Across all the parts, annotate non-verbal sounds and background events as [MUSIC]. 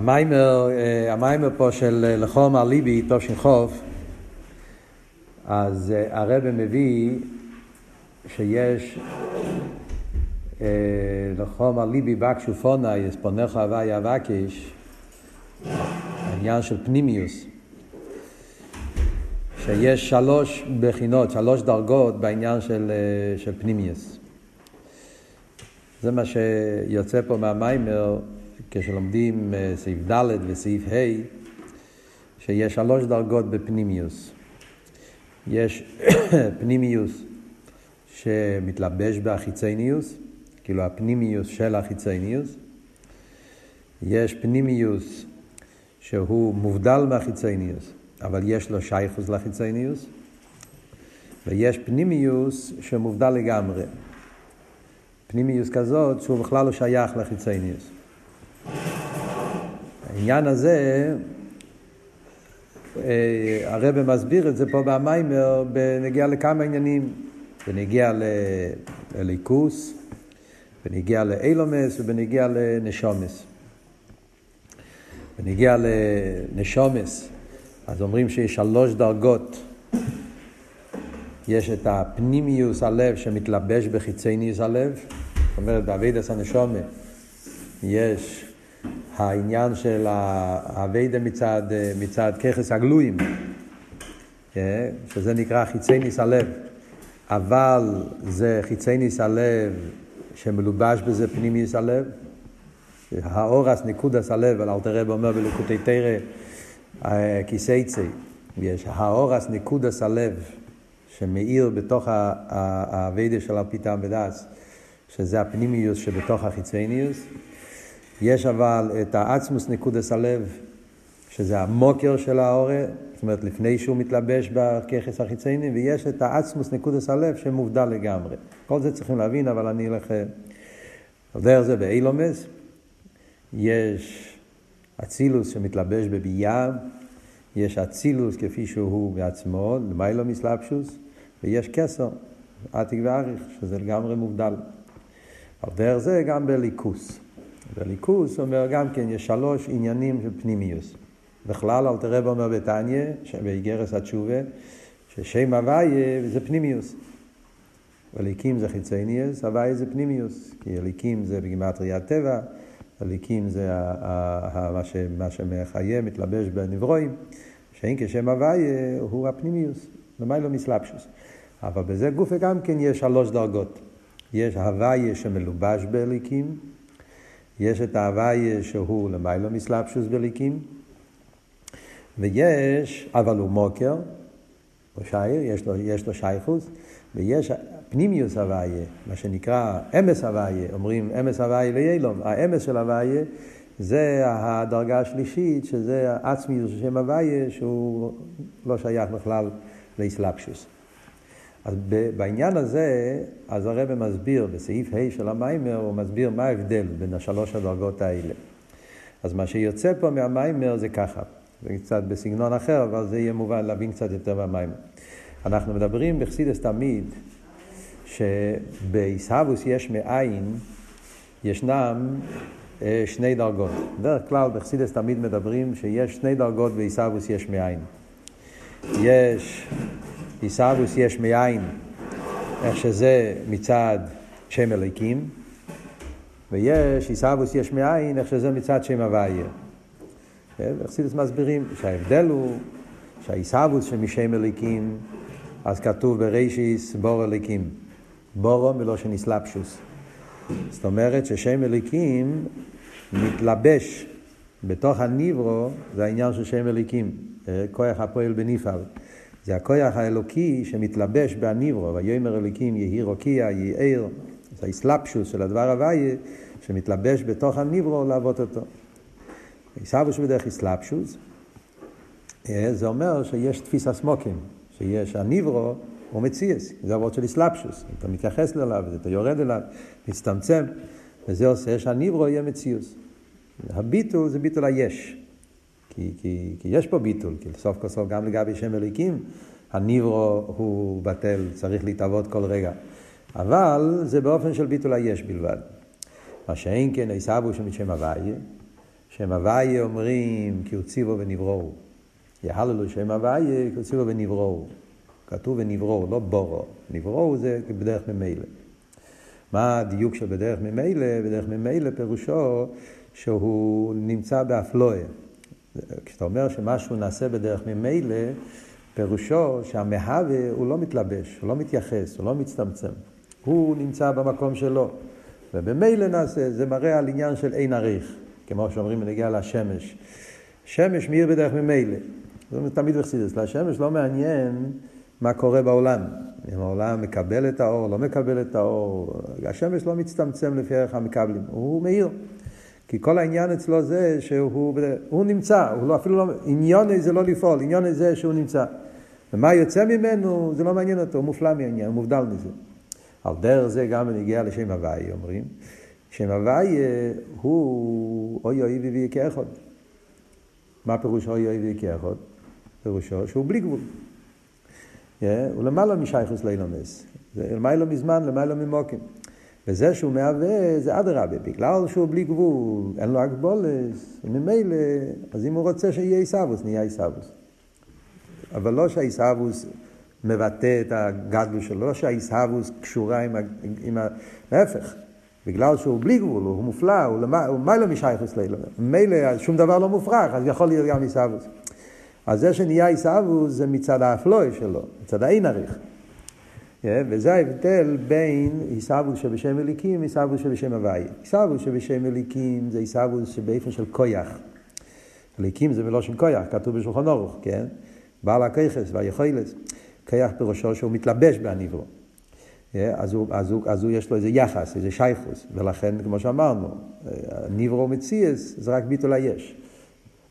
המיימר, אה, המיימר פה של אה, לחום על ליבי, תושינחוף, אז אה, הרב מביא שיש לחום על ליבי בקשו פונה, יספונך הווי אבקיש, העניין של פנימיוס, שיש שלוש בחינות, שלוש דרגות בעניין של, של פנימיוס. זה מה שיוצא פה מהמיימר כשלומדים אה, סעיף ד' וסעיף ה', שיש שלוש דרגות בפנימיוס. יש [COUGHS] פנימיוס שמתלבש באחיצניוס, כאילו הפנימיוס של החיצניוס. יש פנימיוס שהוא מובדל מהחיצניוס, אבל יש לו שייכוס לחיצניוס. ויש פנימיוס שמובדל לגמרי. פנימיוס כזאת שהוא בכלל לא שייך לחיצניוס. העניין הזה, אה, הרב מסביר את זה פה במיימר בנגיע לכמה עניינים, בנגיע לליכוס, בנגיע לאילומס ובנגיע לנשומס. בנגיע לנשומס, אז אומרים שיש שלוש דרגות. יש את הפנימיוס הלב שמתלבש בחיצניוס הלב, זאת אומרת באבידס הנשומה יש העניין של האביידה מצד, מצד ככס הגלויים, אה, שזה נקרא חיצי ניס הלב, אבל זה חיצי ניס הלב שמלובש בזה פנימיס הלב, האורס ניקודס הלב, אבל אלתר רב אומר בלקוטי תרא אה, כיסייצי, יש האורס ניקודס הלב שמאיר בתוך האביידה של אלפיתם ודס, שזה הפנימיוס שבתוך החיצניוס. יש אבל את האצמוס נקודס הלב, שזה המוקר של האורה, זאת אומרת לפני שהוא מתלבש בככס החיצייני, ויש את האצמוס נקודס הלב שמובדל לגמרי. כל זה צריכים להבין, אבל אני אלך... אה, דרך זה באילומס, יש אצילוס שמתלבש בביאה, יש אצילוס כפי שהוא בעצמו, למיילו מסלבשוס, ויש כסר, עתיק ואריך, שזה לגמרי מובדל. על דרך זה גם בליכוס. בליכוס אומר גם כן, יש שלוש עניינים של פנימיוס. בכלל, אל תראה אומר בתניא, באיגרס התשובה, ששם הוויה זה פנימיוס. אליקים זה חיצייניוס, הוויה זה פנימיוס. כי אליקים זה בגימטריית טבע, אליקים זה מה, שמחיה, מתלבש בנברואים, שאין כשם הוויה הוא הפנימיוס, ומה לא מסלבשוס. אבל בזה גופה גם כן יש שלוש דרגות. יש הוויה שמלובש באליקים, יש את ההוויה שהוא למיילו מסלבשוס בליקים, ויש, אבל הוא מוקר, או שייר, יש לו, יש לו שייכוס, ויש פנימיוס הוויה, מה שנקרא אמס הוויה, אומרים אמס הוויה ויילום, האמס של הוויה זה הדרגה השלישית, שזה העצמיוס של שם הוויה, שהוא לא שייך בכלל לאסלאפשוס. אז בעניין הזה, אז הרב מסביר, בסעיף ה' של המיימר, הוא מסביר מה ההבדל בין השלוש הדרגות האלה. אז מה שיוצא פה מהמיימר זה ככה, זה קצת בסגנון אחר, אבל זה יהיה מובן להבין קצת יותר מהמיימר. אנחנו מדברים בחסידס תמיד, שבעיסאוווס יש מאין, ישנם אה, שני דרגות. בדרך כלל בחסידס תמיד מדברים שיש שני דרגות בעיסאוווס יש מאין. יש עיסאוווס יש מאין, איך שזה מצד שם אליקים, ויש עיסאוווס יש מאין, איך שזה מצד שם הוויה. וחסידס מסבירים שההבדל הוא שהעיסאוווס שמשם אליקים, אז כתוב ברישיס בור אליקים. בורו מלושן איסלפשוס. זאת אומרת ששם אליקים מתלבש בתוך הניברו, זה העניין של שם אליקים, כוח הפועל בנפעל. זה הכוח האלוקי שמתלבש בהניברו, ויאמר אלוקים יהי רוקיע, יהי עיר, זה האסלאפשוס של הדבר הוויה, שמתלבש בתוך הניברו לעבוד אותו. עיסאוווס בדרך אסלאפשוס, אה, זה אומר שיש תפיסה סמוקים, שיש הניברו הוא מציאס, זה עבוד של אסלאפשוס, אתה מתייחס אליו, אתה יורד אליו, מצטמצם, וזה עושה שהניברו יהיה מציאוס. הביטול זה ביטול היש. כי, כי, כי יש פה ביטול, כי סוף כל סוף גם לגבי שם אליקים, הניברו הוא בטל, צריך להתאבות כל רגע. אבל זה באופן של ביטול היש בלבד. מה שאין כן עיסבו שמשם הוויה, שם הוויה אומרים כי הוא ציבו ונבראו. יהללו שם הוויה כי הוא ציבו ונבראו. כתוב ונבראו, לא בורו. נבראו זה בדרך ממילא. מה הדיוק של בדרך ממילא? בדרך ממילא פירושו שהוא נמצא באפלואה. כשאתה אומר שמשהו נעשה בדרך ממילא, פירושו שהמהווה הוא לא מתלבש, הוא לא מתייחס, הוא לא מצטמצם. הוא נמצא במקום שלו. ובמילא נעשה, זה מראה על עניין של אין עריך, כמו שאומרים בנגיע לשמש. שמש מאיר בדרך ממילא. זה תמיד בחסידס. לשמש לא מעניין מה קורה בעולם. אם העולם מקבל את האור, לא מקבל את האור. השמש לא מצטמצם לפי ערך המקבלים, הוא מאיר. כי כל העניין אצלו זה שהוא נמצא, הוא לא, אפילו לא, עניון זה לא לפעול, עניון זה שהוא נמצא. ומה יוצא ממנו, זה לא מעניין אותו, הוא מופלא מהעניין, הוא מובדל מזה. על דרך זה גם בנגיע לשם הוואי אומרים, שם הוואי הוא אוי אוי ויבי כאחד. מה פירוש אוי אוי ויבי כאחד? פירושו שהוא בלי גבול. Yeah, הוא למעלה משייכוס לאילומס. זה למעלה מזמן, למעלה ממוקים. וזה שהוא מהווה זה אדרבה, בגלל שהוא בלי גבול, אין לו הגבולס, וממילא, אז אם הוא רוצה שיהיה עיסאוווס, נהיה עיסאוווס. אבל לא שהעיסאוווס מבטא את הגדלו שלו, לא שהעיסאוווס קשורה עם ה... עם ה... להפך, בגלל שהוא בלי גבול, הוא מופלא, הוא מיילא משייכוס לילה. ממילא שום דבר לא מופרך, אז יכול להיות גם עיסאוווס. אז זה שנהיה עיסאוווס זה מצד האפלוי שלו, מצד האין עריך. וזה ההבדל בין עיסאוווס שבשם אליקים ועיסאוווס שבשם הוואי. עיסאוווס שבשם אליקים זה עיסאוווס שבאופן של כויח. אליקים זה מלושן כויח, כתוב בשולחן אורוך, כן? בעל הכיכס והיכולס. כיח פירושו שהוא מתלבש בהניברו. אז הוא, אז, הוא, אז הוא יש לו איזה יחס, איזה שייכוס, ולכן, כמו שאמרנו, ניברו מציאס זה רק ביטול היש.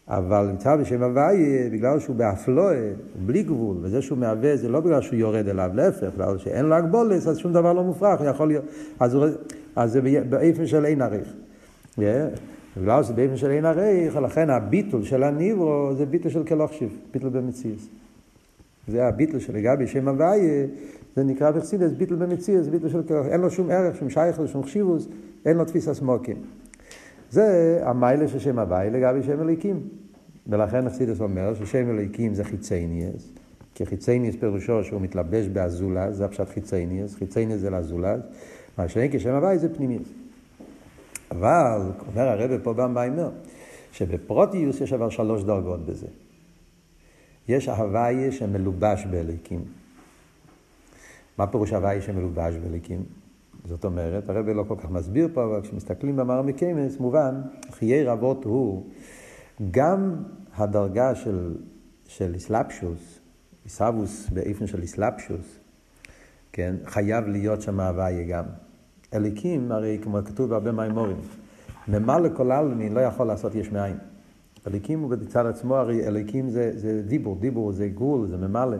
אבל נמצא בשם הוויה, בגלל שהוא באפלואה, בלי גבול, וזה שהוא מהווה זה לא בגלל שהוא יורד אליו, להפך, בגלל שאין לו הגבולס, אז שום דבר לא מופרך, יכול להיות, אז, הוא, אז זה באיפן של אין עריך. בגלל שזה באיפן של אין עריך, לכן הביטול של הניברו זה ביטול של כלוכשיב, ביטול במציאס. זה הביטול של לגבי שם הוויה, זה נקרא בחסידס ביטול במציאס, ביטול של כלוכשיב, אין לו שום ערך, שום שייך, שום חשיבוס, אין לו תפיסה סמוקים. זה המיילה של שם הוואי לגבי שם אליקים. ולכן אכסידס אומר ששם אליקים זה חיצייניאס, כי חיצייניאס פירושו שהוא מתלבש באזולז, זה הפשט חיצייניאס, חיצייניאס זה לאזולז, מה שאין כשם הוואי זה פנימיאס. אבל, אומר הרב פה במיימר, שבפרוטיוס יש אבל שלוש דרגות בזה. יש הוואי שמלובש באליקים. מה פירוש הוואי שמלובש באליקים? זאת אומרת, הרב לא כל כך מסביר פה, אבל כשמסתכלים במאמר מקיימס, מובן, חיי רבות הוא גם הדרגה של, של איסלפשוס, איסאבוס באיפן של איסלפשוס, כן, חייב להיות שם הוויה גם. אליקים, הרי כמו כתוב בהרבה מימורים, ממלא כל העלמין לא יכול לעשות יש מאין. אליקים הוא בצד עצמו, הרי אליקים זה, זה דיבור, דיבור זה גבול, זה ממלא.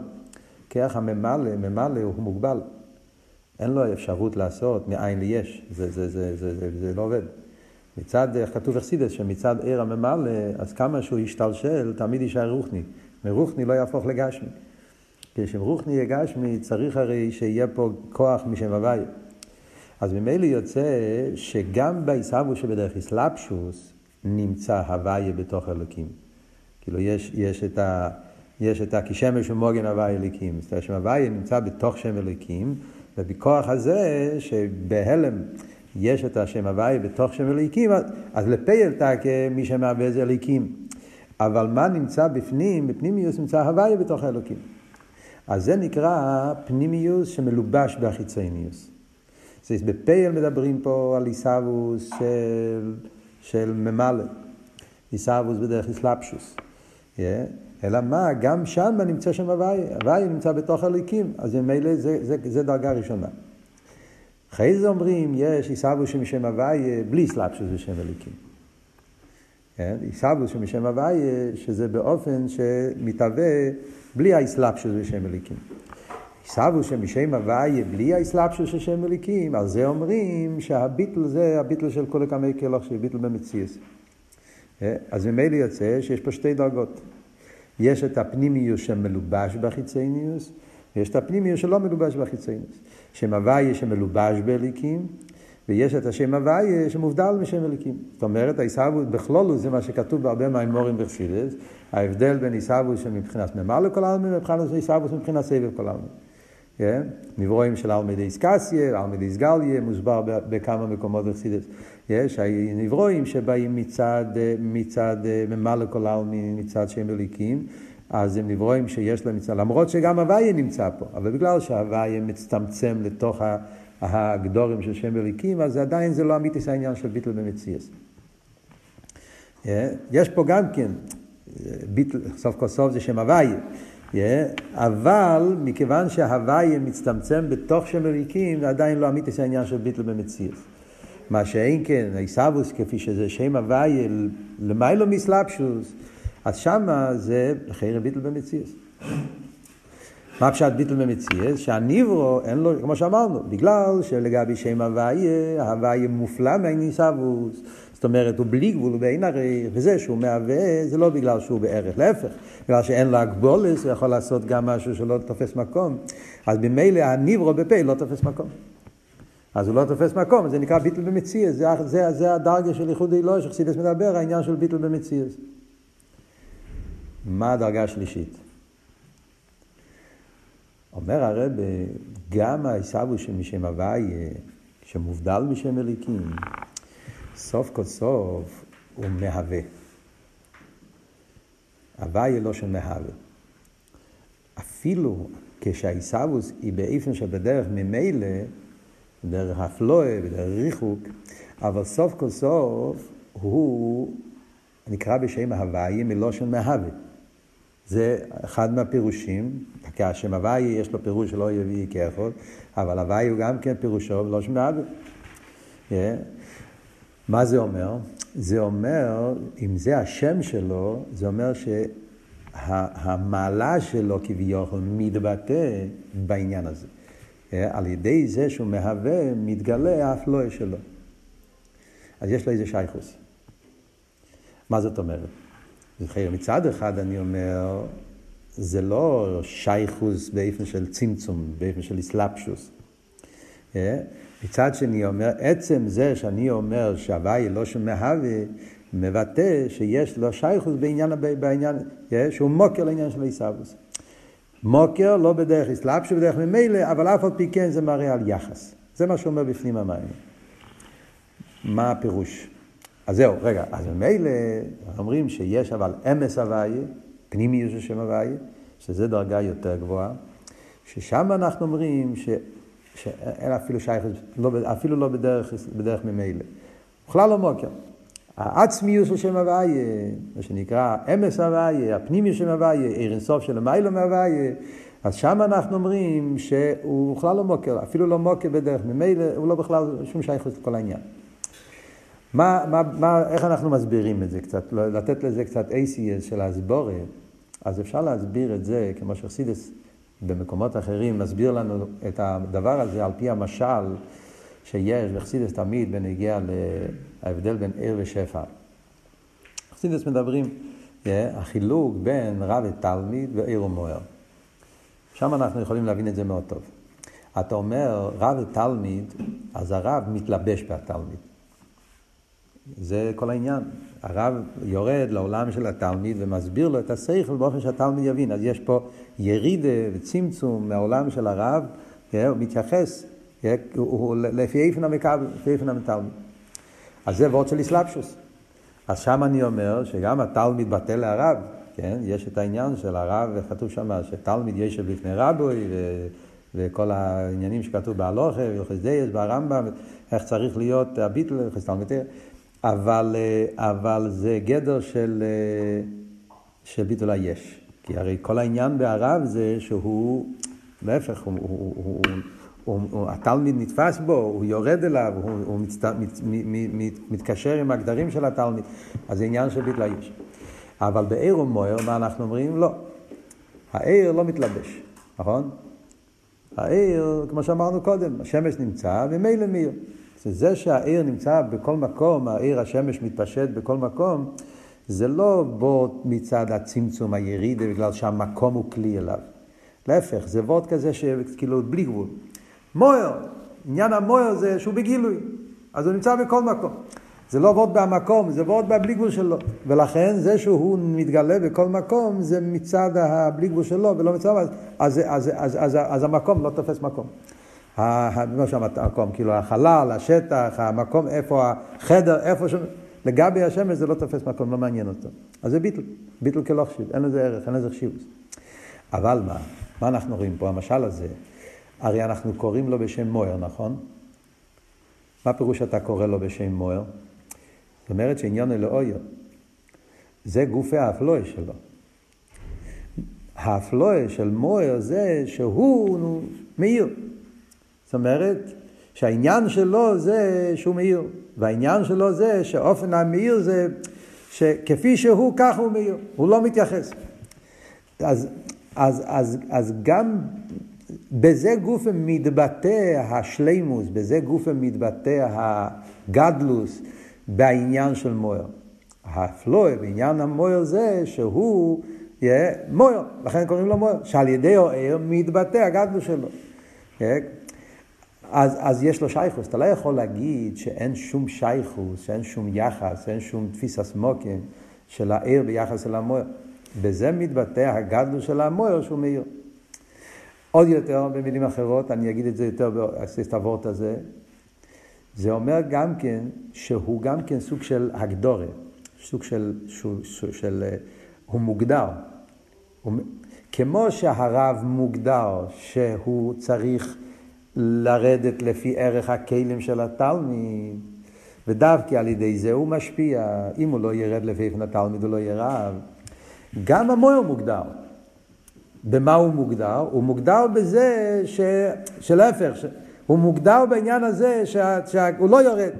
כרך הממלא, ממלא הוא מוגבל. אין לו אפשרות לעשות מאין ליש, זה, זה, זה, זה, זה, זה לא עובד. מצד, איך כתוב אכסידס, שמצד עיר הממלא, אז כמה שהוא ישתלשל, תמיד יישאר רוחני. מרוחני לא יהפוך לגשמי. כשרוחני יהיה גשמי, צריך הרי שיהיה פה כוח משם הוויה. אז ממילא יוצא שגם בעיסאוו שבדרך אסלאפשוס, נמצא הוויה בתוך אלוקים. כאילו יש, יש את ה... יש את הכשמש ומוגן הוויה אליקים. זאת אומרת, שם הוויה נמצא בתוך שם אליקים, ובכוח הזה, שבהלם יש את השם הוואי בתוך שם אליקים, אז לפייל תקה מי שמהווה זה אליקים. אבל מה נמצא בפנים? בפנימיוס נמצא הוואי בתוך האלוקים. אז זה נקרא פנימיוס שמלובש בחיצוניוס. אז בפייל מדברים פה על עיסאוווס של, של ממלא, עיסאוווס בדרך אסלאפשוס. Yeah. אלא מה, גם שם נמצא שם הוואי, הוואי נמצא בתוך הליקים, אז ממילא זה, זה, זה דרגה ראשונה. אחרי זה אומרים, יש עיסאוו שמשם הוואי בלי סלאפשוס בשם הליקים. כן? עיסאוו שמשם הוואי שזה באופן שמתהווה בלי האסלאפשוס בשם הליקים. עיסאוו שמשם הוואי בלי האסלאפשוס של שם הליקים, על זה אומרים שהביטל זה הביטל של כל הקמי כלך, שביטל במציאס. אז ממילא יוצא שיש פה שתי דרגות. יש את הפנימיוס שמלובש בחיצניוס, ויש את הפנימיוס שלא מלובש בחיצניוס. שם הוויה שמלובש באליקים, ויש את השם הוויה שמובדל משם אליקים. זאת אומרת, העיסאוווס בכלולו זה מה שכתוב בהרבה מהאמורים בחסידס, ההבדל בין עיסאוווס שמבחינת ממלא כל העלמין ומבחינת עיסאוווס מבחינת סבב כל העלמין. נברואים של אלמדי איסקסיה, אלמדי איסגליה, מוסבר בכמה מקומות בחסידס. יש נברואים שבאים מצד, מצד ממלא כל העלמין, מצד שם אליקים, אז הם נברואים שיש להם מצד, למרות שגם הוויה נמצא פה, אבל בגלל שהוויה מצטמצם לתוך. הגדורים של שם אליקים, אז עדיין זה לא אמיתיס העניין של ביטל במציאס. יש פה גם כן, ביטל, סוף כל סוף זה שם הוויה, אבל מכיוון שההוויה מצטמצם בתוך שם אליקים, זה עדיין לא אמיתיס העניין של ביטל במציאס. מה שאין כן, עיסאוווס כפי שזה שם הוויה למיילו מסלבשוס, אז שמה זה חייר ביטל במציאס. מה פשט ביטל במציאס? שהניברו אין לו, כמו שאמרנו, בגלל שלגבי שם הוויה, ההוויה מופלא מהניסבוס. זאת אומרת, הוא בלי גבול, הוא באין הרי, וזה שהוא מהווה, זה לא בגלל שהוא בערך, להפך. בגלל שאין לו הגבולס, הוא יכול לעשות גם משהו שלא תופס מקום. אז במילא הניברו בפה לא תופס מקום. אז הוא לא תופס מקום, זה נקרא ביטל במציאס, זה, זה, זה הדרגה של איחוד אילוי, שחסידס מדבר, העניין של ביטל במציאס. מה הדרגה השלישית? אומר הרב, גם העיסאוו שמשם הוויה, שמובדל משם אליקים, סוף כל סוף הוא מהווה. הוויה לא שמהווה. אפילו כשהעיסאוויס היא באיפן שבדרך ממילא, בדרך הפלואה, בדרך ריחוק, אבל סוף כל סוף הוא נקרא בשם הוויה מלושן מהווה. זה אחד מהפירושים, כי השם הוואי יש לו פירוש שלא יביא כאחד, אבל הוואי הוא גם כן פירושו שם אבי. Yeah. מה זה אומר? זה אומר, אם זה השם שלו, זה אומר שהמעלה שלו כביכול מתבטא בעניין הזה. Yeah. על ידי זה שהוא מהווה, מתגלה האפלואה שלו. אז יש לו איזה שייכוס. מה זאת אומרת? מצד אחד אני אומר, זה לא שייכוס באופן של צמצום, באופן של אסלאפשוס. אה? מצד שני אומר, עצם זה שאני אומר שהוואי לא שמהווה, מבטא שיש לו שייכוס בעניין, בעניין, אה? שהוא מוקר לעניין של עיסאוווס. מוקר לא בדרך אסלאפשוס, בדרך ממילא, אבל אף על פי כן זה מראה על יחס. זה מה שאומר בפנים המים. מה הפירוש? אז זהו, רגע, אז ממילא אומרים שיש אבל אמס הוויה, פנימי של שם הוויה, שזה דרגה יותר גבוהה, ששם אנחנו אומרים ש, שאין אפילו שייך, לא, אפילו לא בדרך, בדרך ממילא. בכלל לא מוקר. העצמיות של שם הוויה, מה שנקרא אמס הוויה, הפנימי של הוויה, עיר אינסוף של המיילו מהוויה, אז שם אנחנו אומרים שהוא בכלל לא מוקר, אפילו לא מוקר בדרך ממילא, הוא לא בכלל שום שייכות לכל העניין. מה, מה, מה, איך אנחנו מסבירים את זה קצת, לתת לזה קצת ACS של הסבורה, אז אפשר להסביר את זה, כמו שחסידס במקומות אחרים מסביר לנו את הדבר הזה על פי המשל שיש בחסידס תמיד בנגיע להבדל בין עיר ושפע. חסידס מדברים, yeah, החילוק בין רב ותלמיד ועיר ומוער. שם אנחנו יכולים להבין את זה מאוד טוב. אתה אומר רב ותלמיד, אז הרב מתלבש בתלמיד. זה כל העניין. הרב יורד לעולם של התלמיד ומסביר לו את השכל באופן שהתלמיד יבין. אז יש פה ירידה וצמצום מהעולם של הרב, הוא מתייחס לפי איפן המקבל, לפי איפן התלמיד. אז זה וורד של אסלאפשוס. אז שם אני אומר שגם התלמיד בטל להרב, כן? יש את העניין של הרב, וכתוב שם שתלמיד ישב לפני רבוי, ו... וכל העניינים שכתוב בהלוכה, והלכס דייס, ברמב"ם, איך צריך להיות הביטל, הלכס תלמידי. אבל, אה, אבל זה גדר של, אה, של ביטול היש. כי הרי כל העניין בהרב זה שהוא, להפך, הוא, הוא, הוא, הוא, התלמיד נתפס בו, הוא יורד אליו, הוא, הוא מצט, מת, מת, מת, מתקשר עם הגדרים של התלמיד, אז זה עניין של ביטול היש. אבל בעיר ומויר, מה אנחנו אומרים? לא. העיר לא מתלבש, נכון? העיר, כמו שאמרנו קודם, השמש נמצא ומילא מאיר. זה שהעיר נמצא בכל מקום, העיר השמש מתפשט בכל מקום, זה לא בו מצד הצמצום הירידה בגלל שהמקום הוא כלי אליו. להפך, זה וורד כזה שכאילו בלי גבול. מויר, עניין המויר זה שהוא בגילוי. אז הוא נמצא בכל מקום. זה לא עבוד במקום, זה עבוד בבלי גבול שלו. ולכן זה שהוא מתגלה בכל מקום זה מצד הבלי גבול שלו ולא מצד... אז, אז, אז, אז, אז, אז המקום לא תופס מקום. לא שם המקום, כאילו החלל, השטח, המקום, איפה החדר, איפה ש... לגבי השמש זה לא תופס מקום, לא מעניין אותו. אז זה ביטל, ביטל כלא חשיב, אין לזה ערך, אין לזה חשיבות. אבל מה, מה אנחנו רואים פה, המשל הזה, הרי אנחנו קוראים לו בשם מויר, נכון? מה פירוש שאתה קורא לו בשם מויר? זאת אומרת שעניון אלוהיו, זה גופי האפלואה שלו. האפלואה של מויר זה שהוא מאיר. זאת אומרת שהעניין שלו זה שהוא מאיר, והעניין שלו זה שאופן המאיר זה שכפי שהוא כך הוא מאיר, הוא לא מתייחס. אז, אז, אז, אז גם בזה גוף מתבטא השלימוס, בזה גוף מתבטא הגדלוס בעניין של מויר. הפלואה בעניין המויר זה שהוא יהיה מויר, לכן קוראים לו מויר, שעל ידי אוהר מתבטא הגדלוס שלו. אז, אז יש לו שייכוס, אתה לא יכול להגיד שאין שום שייכוס, שאין שום יחס, אין שום תפיסה סמוקים של העיר ביחס אל המויר. בזה מתבטא הגדלוס של המויר שהוא מאיר. עוד יותר, במילים אחרות, אני אגיד את זה יותר באססטוורט הזה, זה אומר גם כן שהוא גם כן סוג של הגדורה, סוג של, של, של, של הוא מוגדר. הוא, כמו שהרב מוגדר שהוא צריך לרדת לפי ערך הכלים של התלמיד, ודווקא על ידי זה הוא משפיע. אם הוא לא ירד לפי איפן התלמיד הוא לא יהיה רב. גם המויר מוגדר. במה הוא מוגדר? הוא מוגדר בזה ש... שלהפך, ש... הוא מוגדר בעניין הזה שה... שהוא לא יורד,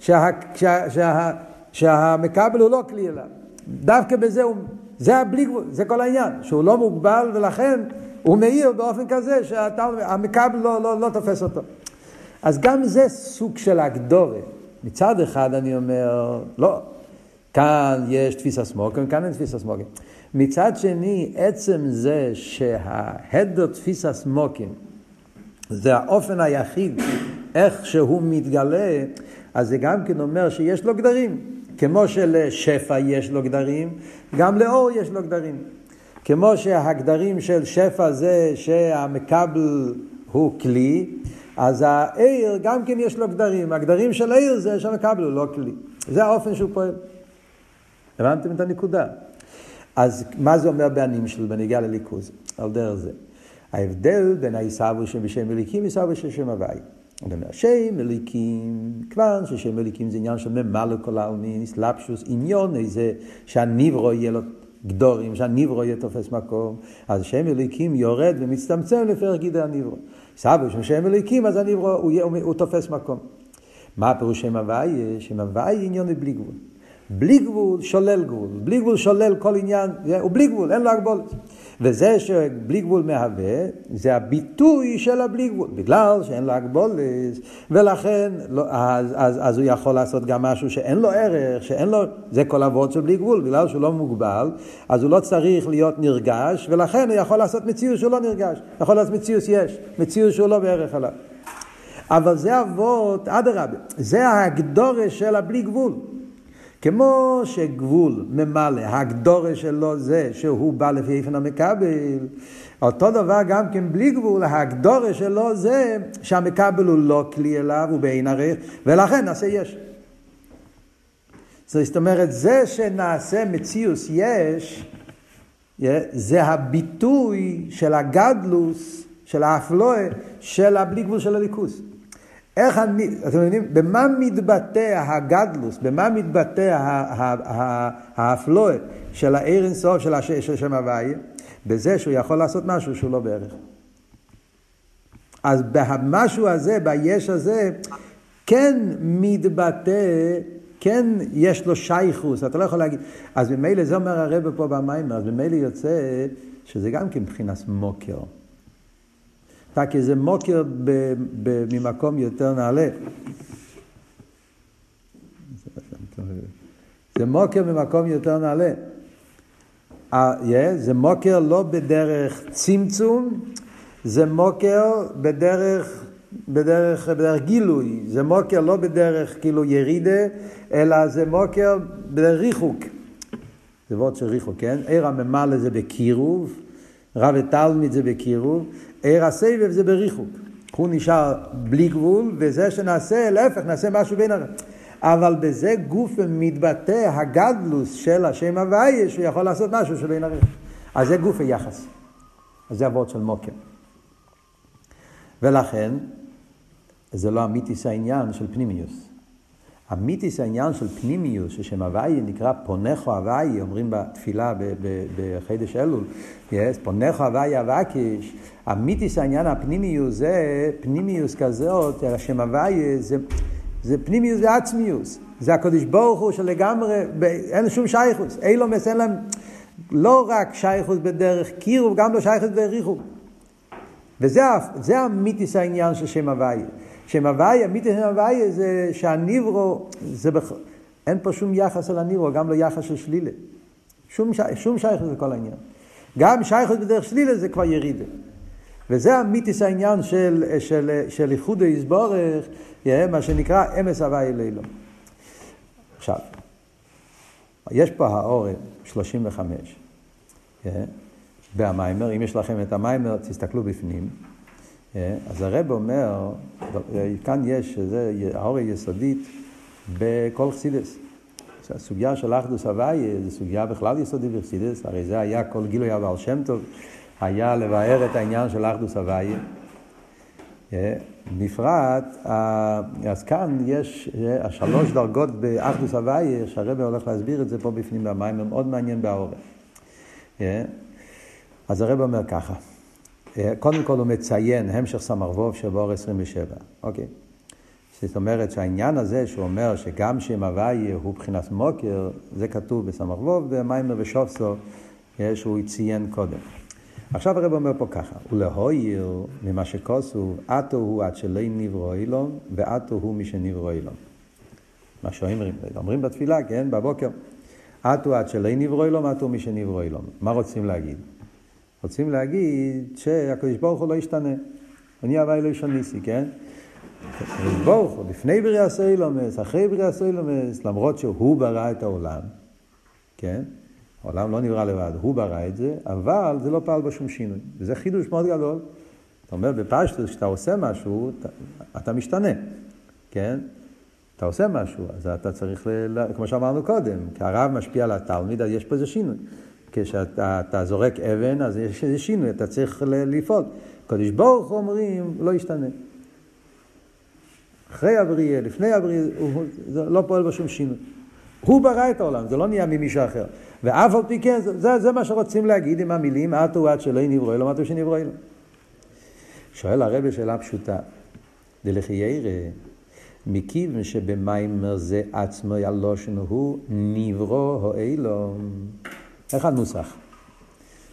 שה... שה... שה... שהמקבל הוא לא כלי אליו. דווקא בזה הוא... זה הבלי גבול, זה כל העניין, שהוא לא מוגבל ולכן הוא מאיר באופן כזה שהמקבל לא, לא, לא תופס אותו. אז גם זה סוג של הגדורת. מצד אחד אני אומר, לא, כאן יש תפיסה סמוקים, כאן אין תפיסה סמוקים. מצד שני, עצם זה שההדר תפיסה סמוקים זה האופן היחיד איך שהוא מתגלה, אז זה גם כן אומר שיש לו גדרים. כמו שלשפע יש לו גדרים, גם לאור יש לו גדרים. כמו שהגדרים של שפע זה שהמקבל הוא כלי, אז העיר גם כן יש לו גדרים. הגדרים של העיר זה שהמקבל הוא לא כלי. זה האופן שהוא פועל. הבנתם את הנקודה? אז מה זה אומר בענים שלו בנגיעה לליכוז? על דרך זה. ההבדל בין העיסאוו שבשם אליקים ועיסאוו של שם הוואי. הוא אומר, שם אליקים, כיוון ששם אליקים זה עניין של ממלא כל העלמין, סלפשוס, עניון איזה שהניברו יהיה לו גדורים, שהניברו יהיה תופס מקום, אז שם אליקים יורד ומצטמצם לפרק גידי הניברו. סבו של שם אליקים, אז הניברו הוא, הוא, הוא תופס מקום. מה פירוש שם הוואי? שם הוואי עניון בלי גבול. בלי גבול שולל גבול, בלי גבול שולל כל עניין, הוא בלי גבול, אין לו הגבולת. וזה שבלי גבול מהווה, זה הביטוי של הבלי גבול, בגלל שאין לו הגבולת, ולכן לא, אז, אז, אז הוא יכול לעשות גם משהו שאין לו ערך, שאין לו, זה כל אבות של בלי גבול, בגלל שהוא לא מוגבל, אז הוא לא צריך להיות נרגש, ולכן הוא יכול לעשות מציאות שהוא לא נרגש, יכול לעשות מציאות יש, מציאות שהוא לא בערך עליו. אבל זה אבות, אדרבה, זה ההגדורה של הבלי גבול. כמו שגבול ממלא, הגדורה שלו זה שהוא בא לפי איפן המקבל, אותו דבר גם כן בלי גבול, הגדורה שלו זה שהמקבל הוא לא כלי אליו, הוא בעין ערך, ולכן נעשה יש. זאת אומרת, זה שנעשה מציוס יש, זה הביטוי של הגדלוס, של האפלואה, של הבלי גבול של הליכוס. איך אני, אתם מבינים? במה מתבטא הגדלוס, במה מתבטא האפלואה של העיר אינסוף של, הש, של שם הוויה? בזה שהוא יכול לעשות משהו שהוא לא בערך. אז במשהו הזה, ביש הזה, כן מתבטא, כן יש לו שייכוס, אתה לא יכול להגיד. אז ממילא זה אומר הרב פה במים, אז ממילא יוצא שזה גם כן מבחינת מוקר. רק איזה מוקר ב, ב, ממקום יותר נעלה. זה מוקר ממקום יותר נעלה. Uh, yeah, זה מוקר לא בדרך צמצום, זה מוקר בדרך בדרך, בדרך גילוי, זה מוקר לא בדרך כאילו ירידה, אלא זה מוקר בדרך ריחוק. זה וורד של ריחוק, כן? עיר הממלא זה בקירוב, רב ותלמיד זה בקירוב, עיר הסבב זה בריחוק. הוא נשאר בלי גבול, וזה שנעשה, להפך, נעשה משהו בין הרב. אבל בזה גוף מתבטא הגדלוס של השם הוויה, שהוא יכול לעשות משהו שבין הרב. אז זה גוף היחס. אז זה הוורד של מוקר. ולכן, זה לא אמיתיס העניין של פנימיוס. אמיתיס העניין של פנימיוס, ששם הוויה נקרא פונכו הוויה, אומרים בתפילה בחידש אלול, yes, פונכו הוויה אבקיש, אמיתיס העניין הפנימיוס זה פנימיוס כזאת, השם הוויה זה, זה פנימיוס ועצמיוס. זה הקדוש ברוך הוא שלגמרי, אין שום שייכוס, אילומס אין להם, לא רק שייכוס בדרך קירוב, גם לא שייכוס בדרך ריחוב. וזה אמיתיס העניין של שם הוויה. שם הוויה, אמיתיס שם הוויה זה שהניברו, זה בכ... אין פה שום יחס אל הניברו, גם לא יחס של שלילה. שום, ש... שום שייכות לכל העניין. גם שייכות בדרך שלילה זה כבר ירידה. וזה אמיתיס העניין של, של, של איחוד היסבורך, מה שנקרא אמס הוויה לילו. עכשיו, יש פה האורן 35. במיימר, אם יש לכם את המיימר, תסתכלו בפנים. אה, אז הרב אומר, כאן יש, זה האורי יסודית בכל חסידס. הסוגיה של אחדוס הוויה זו סוגיה בכלל יסודית בחסידס, הרי זה היה כל גילוי הבעל שם טוב, היה לבאר את העניין של אחדוס הוויה. אה, בפרט, אז כאן יש אה, השלוש דרגות באחדוס הוויה, שהרבא הולך להסביר את זה פה בפנים במים, מאוד מעניין בעורף. אז הרב אומר ככה, אה, קודם כל הוא מציין המשך סמרבוב שבאור 27, אוקיי? זאת אומרת שהעניין הזה שהוא אומר שגם שם הוויה הוא בחינת מוקר, זה כתוב בסמרבוב במיימר ושופסו, אה, שהוא ציין קודם. עכשיו הרב אומר פה ככה, ולהויר ממה שכוסו, עטו הוא עד שלא נברוא אילון, ועטו הוא מי שנברוא אילון. מה שאומרים, אומרים בתפילה, כן, בבוקר. עטו עד שלא נברוא אילון, עטו מי שנברוא אילון. מה רוצים להגיד? רוצים להגיד שהקדוש ברוך הוא לא ישתנה. אני הווי לא ישניסי, כן? הקדוש ברוך הוא, לפני בריאה סוילומס, אחרי בריאה סוילומס, למרות שהוא ברא את העולם, כן? העולם לא נברא לבד, הוא ברא את זה, אבל זה לא פעל בשום שינוי. וזה חידוש מאוד גדול. אתה אומר בפשטוס, כשאתה עושה משהו, אתה, אתה משתנה, כן? אתה עושה משהו, אז אתה צריך, ל... כמו שאמרנו קודם, כי הרב משפיע על התלמיד, אז יש פה איזה שינוי. כשאתה זורק אבן, אז יש איזה שינוי, אתה צריך לפעול. קדוש ברוך אומרים, לא ישתנה. אחרי הבריאה, לפני הבריאה, הוא לא פועל בשום שינוי. הוא ברא את העולם, זה לא נהיה ממישהו אחר. ואף על פי כן, זה, זה מה שרוצים להגיד עם המילים, עטו עד שלא נברוא אלו, עטו שנברוא אלו. שואל הרב שאלה פשוטה, דלחיירא, מכיוון שבמיימר זה עצמו ילושן הוא נברוא או אילום. איך הנוסח?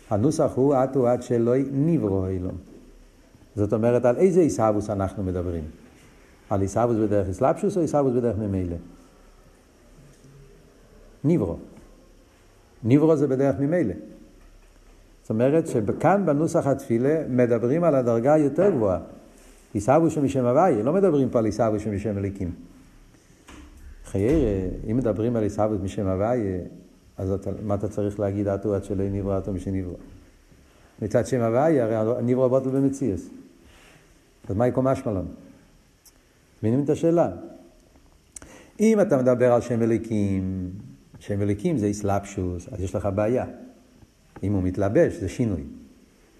הנוסח הוא עטו עד שלא נברו אילום. זאת אומרת, על איזה עיסאוווס אנחנו מדברים? על עיסאוווס בדרך אסלאפשוס או עיסאוווס בדרך ממילא? נברו. נברו זה בדרך ממילא. זאת אומרת שכאן בנוסח התפילה מדברים על הדרגה היותר גבוהה. עיסאוווס שמשם הוויה, לא מדברים פה על עיסאוווס שמשם אליקים. חיירה, אם מדברים על עיסאוווס משם הוויה, אז אתה, מה אתה צריך להגיד אטו עד שלא נברא אטו משנברא? מצד שם הוויה, הרי נברא בוטל במציאס. אז מה יקום אשמלון? מבינים את השאלה? אם אתה מדבר על שם אליקים, שם אליקים זה איסלאפשוס, אז יש לך בעיה. אם הוא מתלבש, זה שינוי.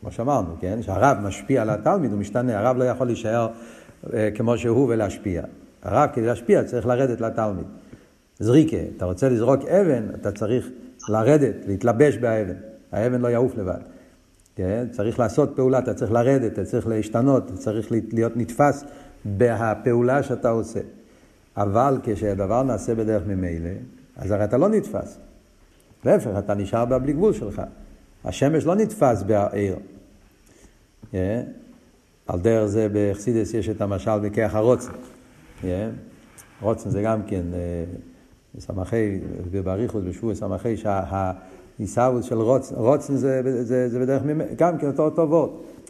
כמו שאמרנו, כן? שהרב משפיע על התלמיד, הוא משתנה. הרב לא יכול להישאר אה, כמו שהוא ולהשפיע. הרב, כדי להשפיע, צריך לרדת לתלמיד. זריקה, אתה רוצה לזרוק אבן, אתה צריך לרדת, להתלבש באבן. האבן לא יעוף לבד. כן? צריך לעשות פעולה, אתה צריך לרדת, אתה צריך להשתנות, אתה צריך להיות נתפס בפעולה שאתה עושה. אבל כשהדבר נעשה בדרך ממילא, אז הרי אתה לא נתפס. להפך, אתה נשאר בבלי גבול שלך. השמש לא נתפס בעיר. Yeah. כן? על דרך זה בחסידס יש את המשל בכיח הרוצן. Yeah. כן? רוצן זה גם כן אה, סמכי, ובאריכות בשבוע סמכי, שהעיסאוות של רוצן, רוצן זה, זה, זה בדרך גם כן אותו אותו וורד.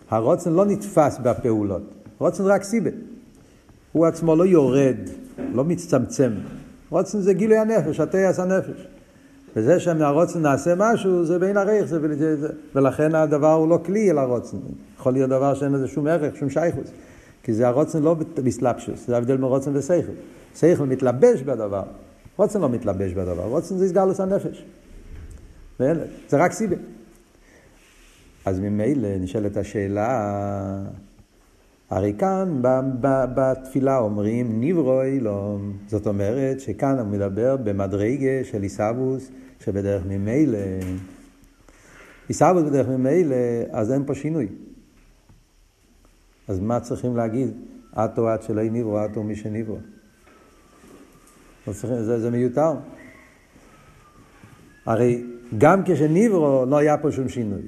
הרוצן לא נתפס בפעולות. רוצן זה רק סיבה. הוא עצמו לא יורד, לא מצטמצם. רוצן זה גילוי הנפש, התייס הנפש. וזה שמהרוצן נעשה משהו, זה בין הרייך, זה, זה, ולכן הדבר הוא לא כלי אל הרוצן. יכול להיות דבר שאין לזה שום ערך, שום שייכוס. כי זה הרוצן לא בסלפשוס, זה ההבדל מרוצן וסייכל. סייכל מתלבש בדבר, רוצן לא מתלבש בדבר, רוצן זה הסגלוס הנפש. זה רק סיבה. אז ממילא נשאלת השאלה, הרי כאן בתפילה אומרים ניברו אילום, זאת אומרת שכאן הוא מדבר במדרגה של עיסאוווס שבדרך ממילא, עיסאוווס בדרך ממילא, אז אין פה שינוי. אז מה צריכים להגיד? עטו עד שלא ניברו, עטו מי שניברו. זה, זה מיותר. הרי גם כשניברו לא היה פה שום שינוי.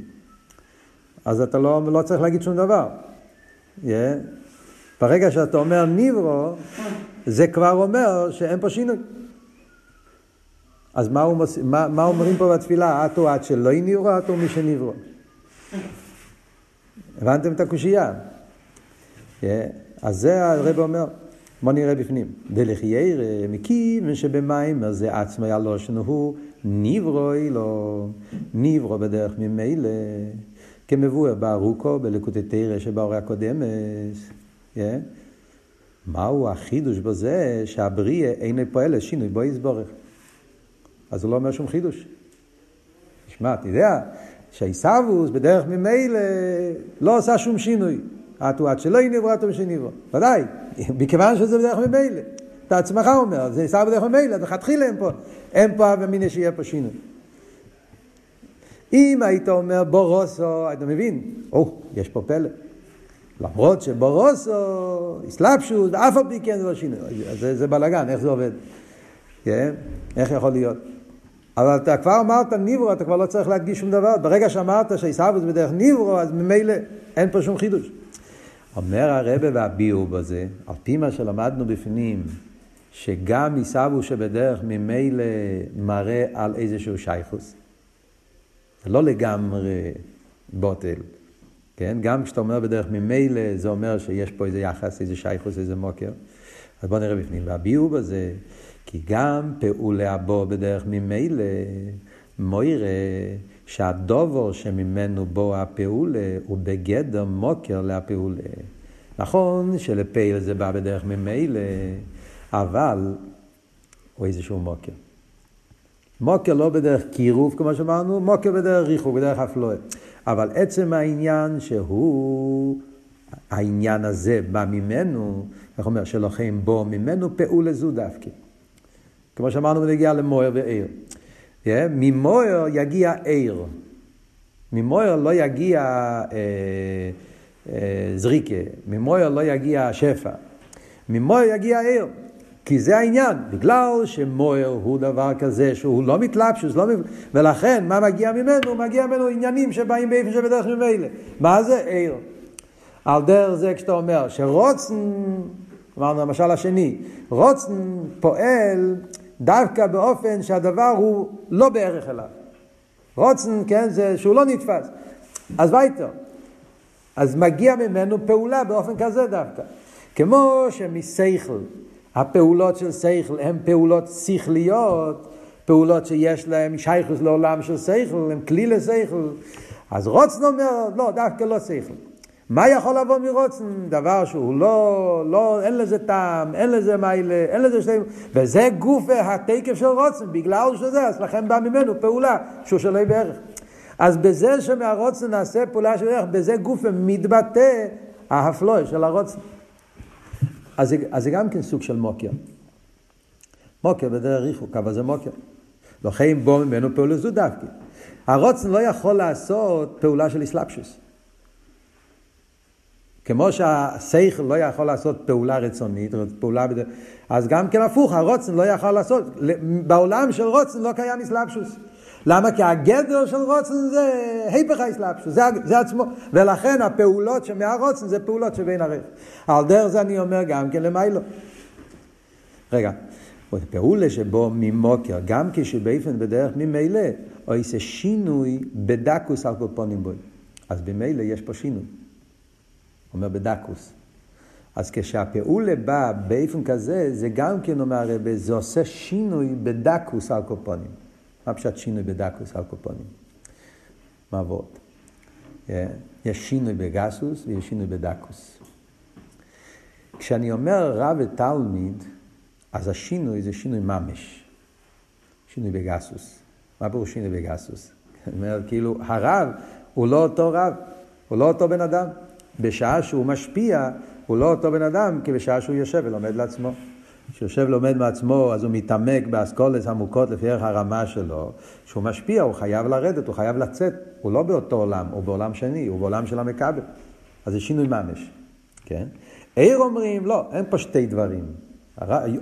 אז אתה לא, לא צריך להגיד שום דבר. Yeah. ברגע שאתה אומר ניברו, זה כבר אומר שאין פה שינוי. אז מה, הוא, מה, מה אומרים פה בתפילה? עטו עד שלא ניברו, עטו מי שניברו. הבנתם את הקושייה? Yeah. אז זה הרב אומר. בוא נראה בפנים. דלחיירא מכיוון שבמים זה עצמו הלושן הוא ניברו אילו, ניברו בדרך ממילא, כמבואר בארוכו בלקוטי תרא שבאורי הקודמת. Yeah. מהו החידוש בזה שהבריאה אינו פועל לשינוי בו יסבורך. אז הוא לא אומר שום חידוש. תשמע, אתה יודע שהעיסאוווס בדרך ממילא לא עושה שום שינוי. עטו עד שלא יניברו, עטו משניברו. ודאי, מכיוון שזה בדרך ממילא. אתה עצמך אומר, זה נעשה בדרך ממילא, אז לכתחילה אין פה, אין פה אמינא שיהיה פה שינוי. אם היית אומר בורוסו, היית מבין, או, יש פה פלא. למרות שבורוסו, אסלאפשוס, ואף על פי כן זה לא שינוי. זה, זה בלאגן, איך זה עובד? כן? איך יכול להיות? אבל אתה כבר אמרת ניברו, אתה כבר לא צריך להדגיש שום דבר. ברגע שאמרת שעיסאוווס בדרך ניברו, אז ממילא אין פה שום חידוש. אומר הרבה והביאו בזה, על פי מה שלמדנו בפנים, שגם עיסאוו שבדרך ממילא מראה על איזשהו שייכוס. זה לא לגמרי בוטל. כן? גם כשאתה אומר בדרך ממילא, זה אומר שיש פה איזה יחס, איזה שייכוס, איזה מוקר. אז בואו נראה בפנים. והביאו בזה, כי גם פעולי הבו בדרך ממילא, מוירה שהדובור שממנו בו הפעולה הוא בגדר מוקר להפעולה. נכון שלפעיל זה בא בדרך ממילא, אבל הוא איזשהו מוקר. מוקר לא בדרך קירוב, כמו שאמרנו, מוקר בדרך ריחוק, בדרך אפלואה. אבל עצם העניין שהוא, העניין הזה בא ממנו, איך אומר, שלוחם בו ממנו פעולה זו דווקא. כמו שאמרנו בנגיעה למויר ועיר. Yeah, ממויר יגיע עיר. ממויר לא יגיע אה, אה, זריקה, ממויר לא יגיע שפע. ממויר יגיע עיר. כי זה העניין, בגלל שמויר הוא דבר כזה שהוא לא מתלבשוס, לא... ולכן מה מגיע ממנו? מגיע ממנו עניינים שבאים באיפה שבדרך ממילא. מה זה עיר? על דרך זה כשאתה אומר שרוצן, אמרנו המשל השני, רוצן פועל דווקא באופן שהדבר הוא לא בערך אליו. רוצן, כן, זה שהוא לא נתפס. אז וייטר. אז מגיע ממנו פעולה באופן כזה דווקא. כמו שמסייכל, הפעולות של סייכל הן פעולות שכליות, פעולות שיש להן שייכוס לעולם של סייכל, הן כלי לסייכל. אז רוצן אומר, לא, דווקא לא סייכל. מה יכול לבוא מרוצן? דבר שהוא לא, לא, אין לזה טעם, אין לזה מיילה, אין לזה שתי... וזה גוף התקף של רוצן, בגלל שזה, אז לכן בא ממנו פעולה שהוא שלא בערך. אז בזה שמהרוצן נעשה פעולה של ערך, בזה גוף מתבטא ההפלוי של הרוצן. אז, אז זה גם כן סוג של מוקר. מוקר בדרך ריחוק, אבל זה מוקר. לכן בוא ממנו פעולה זו דווקא. הרוצן לא יכול לעשות פעולה של אסלאפשוס. כמו שהשכל לא יכול לעשות פעולה רצונית, פעולה בד... אז גם כן הפוך, הרוצן לא יכול לעשות. בעולם של רוצן לא קיים אסלאפשוס. למה? כי הגדר של רוצן זה היפך האסלאפשוס, זה, זה עצמו. ולכן הפעולות שמהרוצן זה פעולות שבין הרך. על דרך זה אני אומר גם כן למיילו. רגע, פעולה שבו ממוקר, גם כשבאופן בדרך ממילא, או איזה שינוי בדקוס על קופונים בוי. אז במילא יש פה שינוי. אומר בדקוס. אז כשהפעולה באה באופן כזה, זה גם כן אומר הרבה, זה עושה שינוי בדקוס על קופונים. מה פשוט שינוי בדקוס על קופונים? מה עבוד? יש שינוי בגסוס ויש שינוי בדקוס. כשאני אומר רב ותלמיד, אז השינוי זה שינוי ממש. שינוי בגסוס. מה פירוש שינוי בגסוס? [LAUGHS] אני אומר, כאילו, הרב הוא לא אותו רב, הוא לא אותו בן אדם. בשעה שהוא משפיע, הוא לא אותו בן אדם כבשעה שהוא יושב ולומד לעצמו. כשיושב ולומד מעצמו, אז הוא מתעמק באסכולס עמוקות לפי ערך הרמה שלו. כשהוא משפיע, הוא חייב לרדת, הוא חייב לצאת. הוא לא באותו עולם, הוא בעולם שני, הוא בעולם של המכבל. אז זה שינוי ממש, כן? עיר אומרים, לא, אין פה שתי דברים.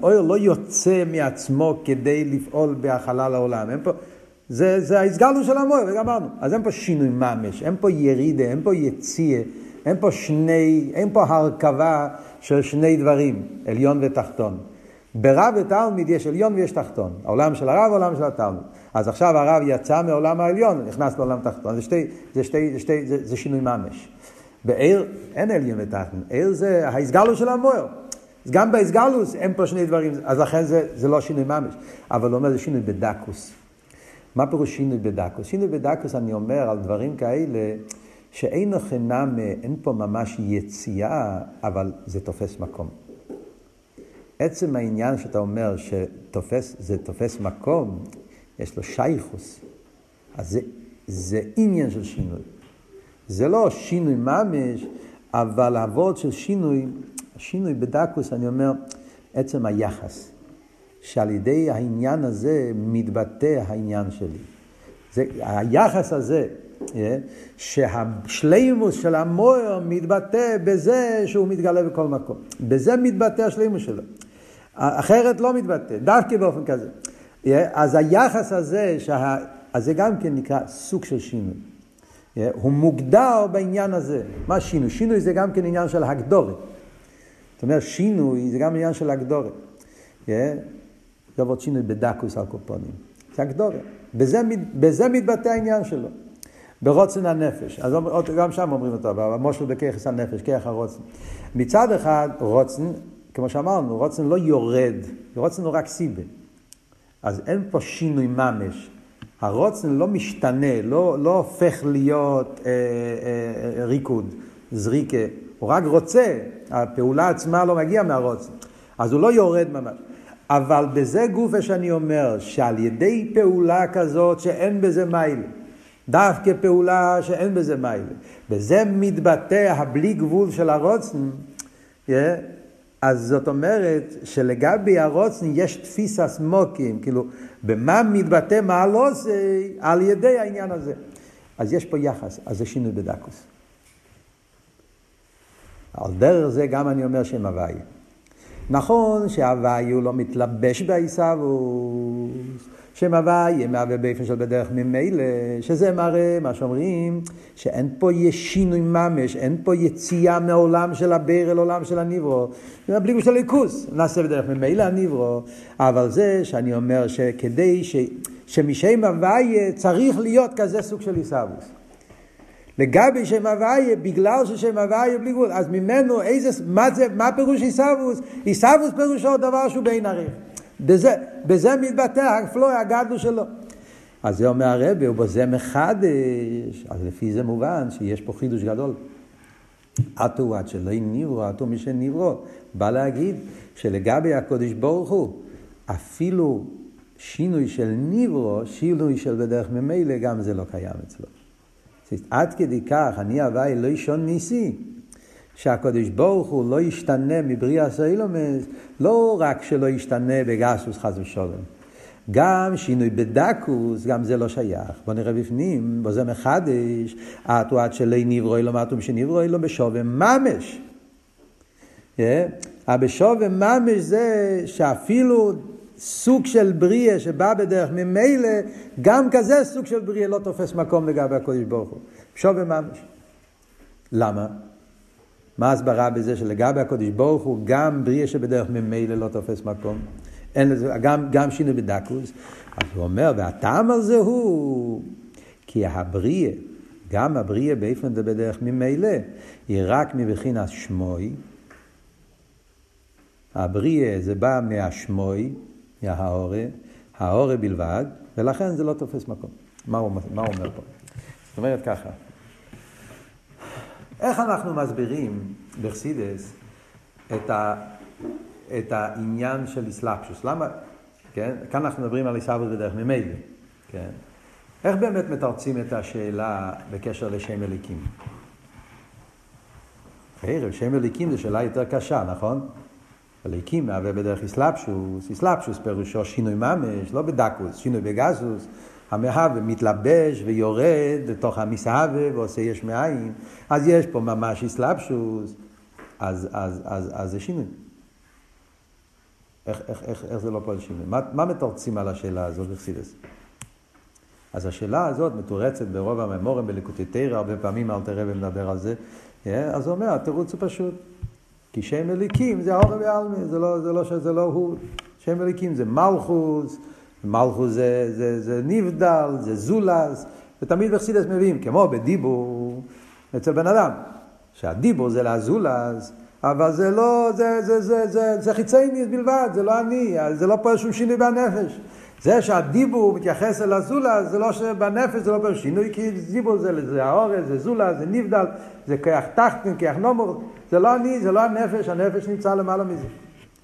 אויר לא יוצא מעצמו כדי לפעול בהכלה לעולם. אין פה, זה, זה ההסגלנו של המויר, וגמרנו. אז אין פה שינוי ממש, אין פה ירידה, אין פה יציאה, אין פה שני, אין פה הרכבה של שני דברים, עליון ותחתון. ברב ותלמיד יש עליון ויש תחתון. העולם של הרב והעולם של התלמיד. אז עכשיו הרב יצא מעולם העליון, נכנס לעולם תחתון. זה, שתי, זה, שתי, זה, שתי, זה, זה שינוי ממש. בעיר אין עליון ותחתון, עיר זה ההסגלו של המויר. אז גם בהסגלוס אין פה שני דברים, אז לכן זה, זה לא שינוי ממש. אבל הוא אומר זה שינוי בדקוס. מה פירוש שינוי בדקוס? שינוי בדקוס אני אומר על דברים כאלה שאין חינם, אין פה ממש יציאה, אבל זה תופס מקום. עצם העניין שאתה אומר שזה תופס מקום, יש לו שייכוס. אז זה, זה עניין של שינוי. זה לא שינוי ממש, אבל אבות של שינוי, שינוי בדקוס, אני אומר, עצם היחס. שעל ידי העניין הזה מתבטא העניין שלי. זה, היחס הזה, שהשלימוס של המויר מתבטא בזה שהוא מתגלה בכל מקום. בזה מתבטא השלימוס שלו. אחרת לא מתבטא, דווקא באופן כזה. אז היחס הזה, שה, אז זה גם כן נקרא סוג של שינוי. הוא מוגדר בעניין הזה. מה שינוי? שינוי זה גם כן עניין של הגדורת. זאת אומרת, שינוי זה גם עניין של הגדורת. זה עבוד שינוי בדקוס על קופונים. זה הגדורת. בזה, בזה מתבטא העניין שלו. ברוצן הנפש. אז גם שם אומרים אותו, במושל בכיחס הנפש, כיח הרוצן. מצד אחד, רוצן, כמו שאמרנו, רוצן לא יורד, רוצן הוא רק סיבה. אז אין פה שינוי ממש. הרוצן לא משתנה, לא, לא הופך להיות אה, אה, ריקוד, זריקה. הוא רק רוצה, הפעולה עצמה לא מגיעה מהרוצן. אז הוא לא יורד ממש. אבל בזה גופה שאני אומר, שעל ידי פעולה כזאת שאין בזה מיילה, דווקא פעולה שאין בזה מיילה, בזה מתבטא הבלי גבול של הרוצן, yeah, אז זאת אומרת שלגבי הרוצן יש תפיסה סמוקים, כאילו, במה מתבטא מה לא עושה על ידי העניין הזה. אז יש פה יחס, אז זה שינוי בדקוס. על דרך זה גם אני אומר שם הוויה. נכון שהוואי הוא לא מתלבש בעיסאוווס, שם הוואי מהווה באופן של בדרך ממילא, שזה מראה מה שאומרים, שאין פה שינוי ממש, אין פה יציאה מעולם של הבר אל עולם של הניברו, זה בלי גוש הליכוס, נעשה בדרך ממילא הניברו, אבל זה שאני אומר שכדי ש... שמשם הוואי צריך להיות כזה סוג של עיסאוווס. לגבי שם הוויה, בגלל ששם הוויה בלי גבול, אז ממנו איזה, מה זה, מה פירוש עיסאוווס? עיסאוווס פירושו דבר שהוא בין עריך. בזה, בזה מתבטא הפלואי הגדלו שלו. אז זה אומר הרבי, ובזה מחדש, אז לפי זה מובן שיש פה חידוש גדול. עטו עד שלא נברו, עטו מי שנברו. בא להגיד שלגבי הקודש ברוך הוא, אפילו שינוי של נברו, שינוי של בדרך ממילא, גם זה לא קיים אצלו. עד כדי כך, אני הוואי לא ישון ניסי, שהקדוש ברוך הוא לא ישתנה מבריאה סיילומס, לא רק שלא ישתנה בגסוס חס ושלום, גם שינוי בדקוס, גם זה לא שייך. בוא נראה בפנים, בו זה מחדש, עטו עד שלא נברוי לו, מעטו שנברוי לו בשווה ממש. הבשווה ממש זה שאפילו סוג של בריאה שבא בדרך ממילא, גם כזה סוג של בריאה לא תופס מקום לגבי הקודש ברוך הוא. שווה ממש. למה? מה ההסברה בזה שלגבי הקודש ברוך הוא גם בריאה שבדרך ממילא לא תופס מקום? אין לזה, גם, גם שינוי בדקוס. אז הוא אומר, והטעם הזה הוא כי הבריאה, גם הבריאה באיפן זה בדרך ממילא, היא רק מבחינת שמוי, הבריאה זה בא מהשמוי, מההורה, ההורה בלבד, ולכן זה לא תופס מקום. מה הוא, מה הוא אומר פה? זאת אומרת ככה, איך אנחנו מסבירים בחסידס את, ה, את העניין של איסלאפשוס? למה, כן? כאן אנחנו מדברים על איסאבוס בדרך ממילא, כן? איך באמת מתרצים את השאלה בקשר לשם אליקים? ערב, שם אליקים זו שאלה יותר קשה, נכון? אליקים מהווה בדרך איסלאפשוס, איסלאפשוס פירושו שינוי ממש, לא בדקוס, שינוי בגזוס. המהווה מתלבש ויורד לתוך המסהווה ועושה יש מאין, אז יש פה ממש איסלאפשוס, אז, אז, אז, אז זה שינוי. איך, איך, איך, איך זה לא פועל שינוי? מה, מה מתרצים על השאלה הזאת בחסידס? אז השאלה הזאת מתורצת ברוב הממורים בליקוטי תרא, הרבה פעמים אל תראה ומדבר על זה, אה? אז הוא אומר, התירוץ הוא פשוט. כי שם אליקים זה האור ועלמי, זה לא, זה לא שזה לא הוא. שם אליקים זה מלכוס, מלכוס זה, זה, זה נבדל, זה זולס, ותמיד בחסידס מביאים, כמו בדיבור אצל בן אדם, שהדיבור זה לזולס, אבל זה לא, זה, זה, זה, זה, זה חיצי בלבד, זה לא אני, זה לא פועל שום שינוי בנפש. זה שהדיבור מתייחס אל הזולה, זה לא שבנפש זה לא פועל שינוי, כי דיבור זה, זה האורז, זה זולה, זה נבדל, זה כיח תחתן, כיח נומור, זה לא אני, זה לא הנפש, הנפש נמצא למעלה מזה.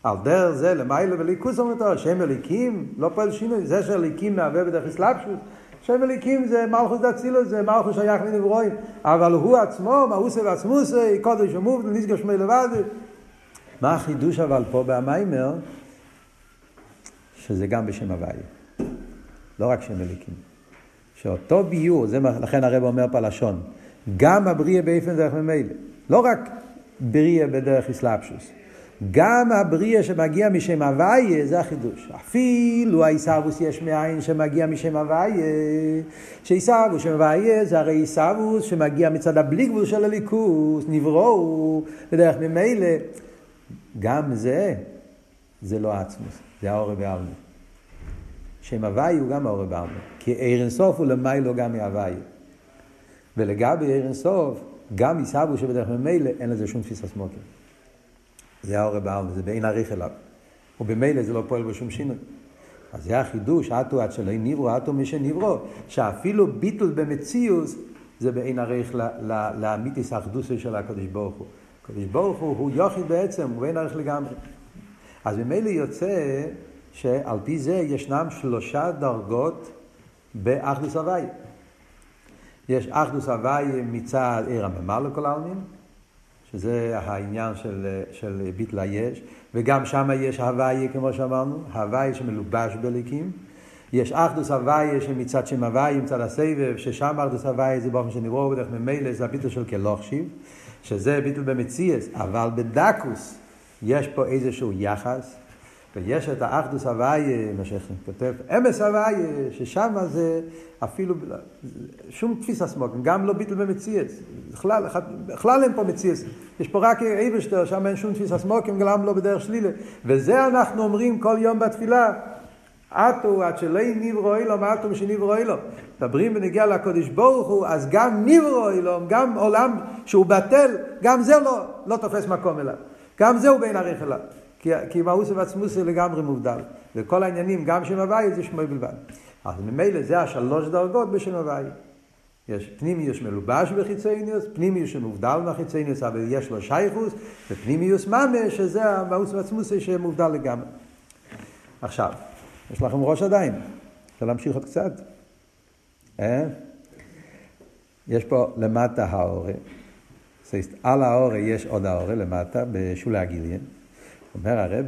על דרך זה למעלה וליכוס אומרת, שם אליקים, לא פועל שינוי, זה שאליקים מהווה בדרך אסלאפשוס, שם אליקים זה מלכוס דצילו, זה מלכוס שייך לנברואים, אבל הוא עצמו, מאוסה ועצמוסה, קודש ומובדל, נסגר שמי לבד. מה החידוש אבל פה במיימר? שזה גם בשם הוויה. לא רק שם אליקים. שאותו ביור, זה לכן הרב אומר פה לשון, גם הבריאה באיפן דרך ממילא. לא רק בריאה בדרך אסלאפשוס. גם הבריאה שמגיע משם הוויה זה החידוש. אפילו העיסאוווס יש מאין שמגיע משם הוויה, שעיסאוווס שם הוויה זה הרי עיסאוווס שמגיע מצד הבלי גבול של הליכוס, נבראו בדרך ממילא. גם זה, זה לא עצמוס, זה האור בעלמא. שם הוויה הוא גם האור בעלמא, כי עיר אינסוף הוא למיילו גם מהוויה. ולגבי עיר אינסוף, גם עיסאוווס שבדרך ממילא אין לזה שום תפיסה סמוקים. זה האור בעלמא, זה בעין עריך אליו. ובמילא זה לא פועל בשום שינוי. אז זה החידוש, אטו עד שלא נברו, אטו מי שנברו, שאפילו ביטול במציאוס זה בעין עריך לאמיתיס האחדוסי של הקדוש ברוך הוא. הקדוש ברוך הוא הוא יוחיד בעצם, הוא בעין עריך לגמרי. אז ממילא יוצא שעל פי זה ישנם שלושה דרגות באחדוס הוואי. יש אחדוס הוואי מצד עיר הממר לכל העלמין, שזה העניין של, של ביטל היש, וגם שם יש הוויה, כמו שאמרנו, הוויה שמלובש בליקים. יש אחדוס הוויה שמצד שם הוויה, מצד הסבב, ששם אחדוס הוויה זה באופן שנבראו בדרך ממילא, זה הביטל של כלוכשיב, שזה ביטל במציאס, אבל בדקוס יש פה איזשהו יחס, ויש את האחדוס הוויה, מה שכותב, אמס הוויה, ששם זה אפילו, שום תפיסה סמוקים, גם לא ביטל במציאס, בכלל, בכלל אין פה מציאס, יש פה רק אייבשטר, שם אין שום תפיסה סמוקים, גם לא בדרך שלילה, וזה אנחנו אומרים כל יום בתפילה, עטו עד שלא נברו אילום, עטו משנברו אילום. מדברים בנגיע לקודש ברוך הוא, אז גם נברו אילום, גם עולם שהוא בטל, גם זה לא, לא תופס מקום אליו. גם זה הוא בין עריך אליו. כי, כי מאוס ועצמוס לגמרי מובדל. וכל העניינים, גם שם הוואי זה שמוי בלבד. אז ממילא זה השלוש דרגות בשם הוואי. יש פנימיוס מלובש בחיצוניוס, פנימיוס שמובדל מהחיצוניוס, אבל יש לו שייכוס, ופנימיוס ממש, שזה המאוס ועצמוס שמובדל לגמרי. עכשיו, יש לכם ראש עדיין, אפשר להמשיך עוד קצת. אה? יש פה למטה האורה, על האורה יש עוד האורה למטה, בשולי הגיליין. אומר הרב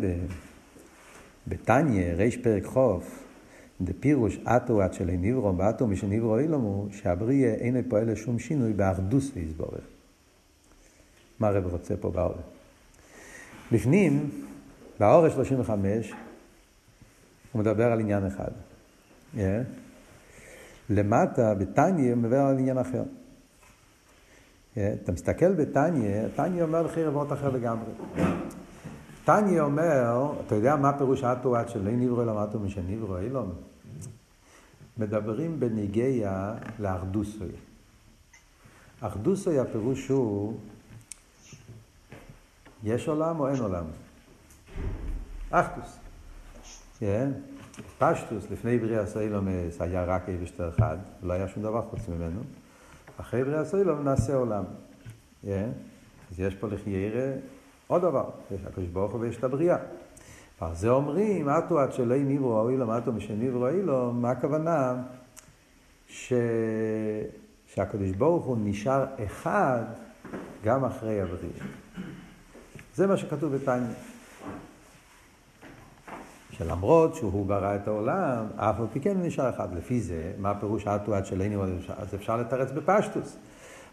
בתניא, ריש פרק חוף, דפירוש אטו עד של נברו, ואטו משנברו אילומו, שהבריא אינו פועל לשום שינוי באחדוס ויסבורך. מה הרב רוצה פה באור? בפנים, באור 35, הוא מדבר על עניין אחד. Yeah. למטה, בתניא, הוא מדבר על עניין אחר. Yeah. אתה מסתכל בתניא, תניא אומר לכי רבות אחר לגמרי. תניא אומר, אתה יודע מה פירוש אטו עד שלא נברו אלא אטו משנברו אילום? מדברים בניגיה לאחדוסוי. אחדוסוי הפירוש הוא, יש עולם או אין עולם? אחדוס. כן? פשטוס, לפני בריאה סוילומס היה רק אבשטר אחד, לא היה שום דבר חוץ ממנו. אחרי בריאה סוילום נעשה עולם. כן? אז יש פה לחיירה עוד דבר, יש הקדוש ברוך הוא ויש את הבריאה. על זה אומרים, אטו עד שלא ניברו אוילום, אטו משניברו אוילום, מה הכוונה? ש... שהקדוש ברוך הוא נשאר אחד גם אחרי הבריאה. זה מה שכתוב בתניא. שלמרות שהוא ברא את העולם, אף על פי כן הוא נשאר אחד. לפי זה, מה הפירוש אטו עד שלא ניברו, אז אפשר לתרץ בפשטוס.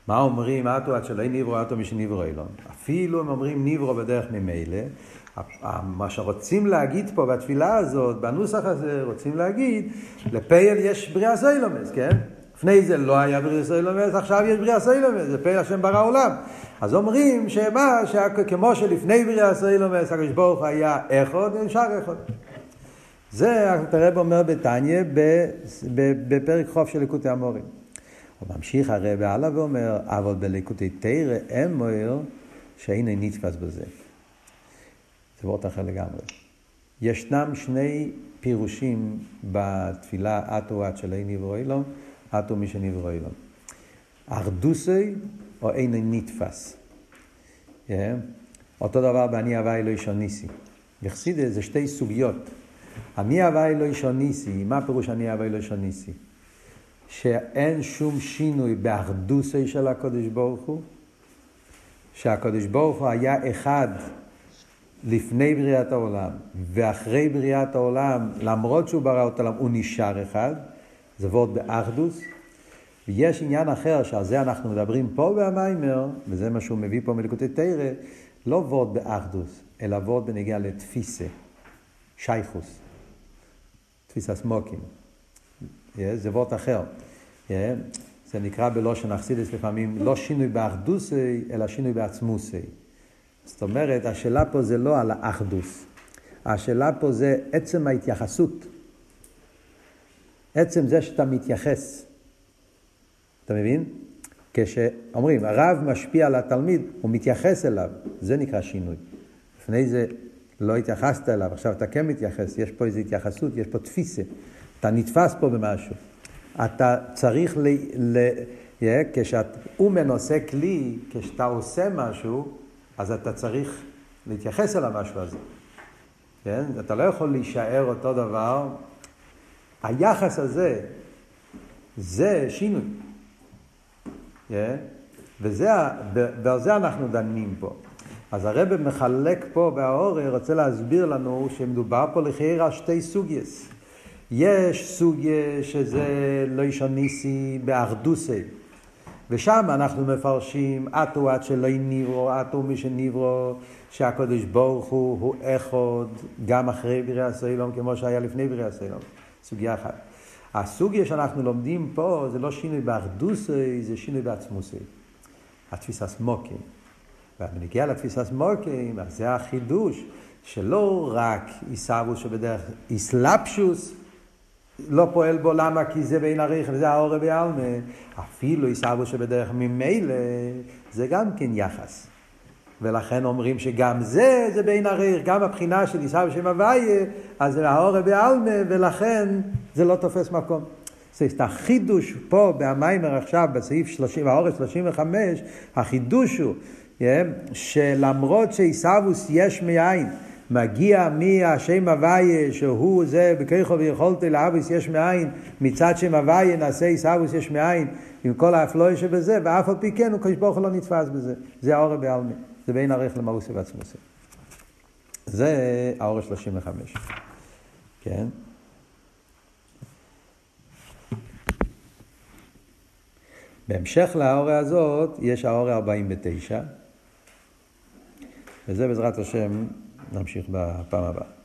מה אומרים אטו עד שלא ניברו אטו משניברו אילון? אפילו הם אומרים ניברו בדרך ממילא, מה שרוצים להגיד פה בתפילה הזאת, בנוסח הזה, רוצים להגיד, לפועל יש בריאת העולמות, כן? לפני זה לא היה בריאת העולמות, עכשיו יש בריאת העולמות, זה פועל השם ברא עולם. אז אומרים שמה, כמו שלפני בריאת העולמות, הקדוש ברוך היה אחד, נשאר אחד. זה הרב אומר בתניא בפרק כ' של ליקוטי אמרים. הוא ממשיך הרב הלאה ואומר, אבל בליקוטי תורה אמר שאין נתפס בזה. זה וורט אחר לגמרי. ישנם שני פירושים בתפילה אטו עד שלא נברוא אילום, אטו מי שנברוא אילום. ארדוסי או אין נתפס. Yeah. אותו דבר באני הווה אלוהי שוניסי. יחסידה זה שתי סוגיות. אני הווה אלוהי שוניסי, מה פירוש אני הווה אלוהי שוניסי? שאין שום שינוי באחדוסי של הקודש ברוך הוא, שהקודש ברוך הוא היה אחד לפני בריאת העולם ואחרי בריאת העולם, למרות שהוא ברא את העולם, הוא נשאר אחד, זה וורד באחדוס. ויש עניין אחר שעל זה אנחנו מדברים פה במיימר, וזה מה שהוא מביא פה מליקוטי תרא, לא וורד באחדוס, אלא וורד בנגיעה לתפיסה, שייכוס, תפיסה סמוקים. זה וורד אחר. זה נקרא בלושן אכסידס לפעמים לא שינוי באחדוסי, אלא שינוי בעצמוסי. זאת אומרת, השאלה פה זה לא על האחדוס, השאלה פה זה עצם ההתייחסות. עצם זה שאתה מתייחס. אתה מבין? כשאומרים, הרב משפיע על התלמיד, הוא מתייחס אליו, זה נקרא שינוי. לפני זה לא התייחסת אליו, עכשיו אתה כן מתייחס, יש פה איזו התייחסות, יש פה תפיסה. אתה נתפס פה במשהו. אתה צריך, ל... ל... כשהוא מנושא כלי, כשאתה עושה משהו, אז אתה צריך להתייחס אל המשהו הזה. כן? אתה לא יכול להישאר אותו דבר. היחס הזה, זה שינוי. כן? וזה, ועל זה אנחנו דנים פה. אז הרב מחלק פה בהאורי, רוצה להסביר לנו שמדובר פה על שתי סוגייס. יש סוגיה שזה לא ישוניסי באחדוסי. ושם אנחנו מפרשים אטו עד שלא ניברו, אטו מי שניברו, שהקדוש ברוך הוא הוא אחד גם אחרי בריאה סוילום כמו שהיה לפני בריאה סוילום. סוגיה אחת. הסוגיה שאנחנו לומדים פה זה לא שינוי באחדוסי, זה שינוי בעצמוסי. התפיסה סמוקים. ונגיע לתפיסה סמוקים, אז זה החידוש, שלא רק עיסאוווס שבדרך איסלפשוס, לא פועל בו, למה? כי זה בין הריח וזה האורה בעלמה. אפילו עיסאוו שבדרך ממילא, זה גם כן יחס. ולכן אומרים שגם זה, זה בין הריח, גם הבחינה של עיסאוו שם הוויה, אז זה האורה בעלמה, ולכן זה לא תופס מקום. זאת החידוש פה במיימר עכשיו, בסעיף 30, האורץ 35, החידוש הוא שלמרות שעיסאוווס יש מאין, מגיע מהשם הוויה שהוא זה בכיכו ויכולתי לאביס יש מאין מצד שם הוויה נעשה עיסאוויס יש מאין עם כל האפלוי שבזה ואף על פי כן הוא קדוש ברוך הוא לא נתפס בזה. זה האור בעלמי זה בין ערך למאוסי ועצמוסי זה האור 35 כן? בהמשך להאורה הזאת יש האורה 49 וזה בעזרת השם נמשיך בפעם הבאה.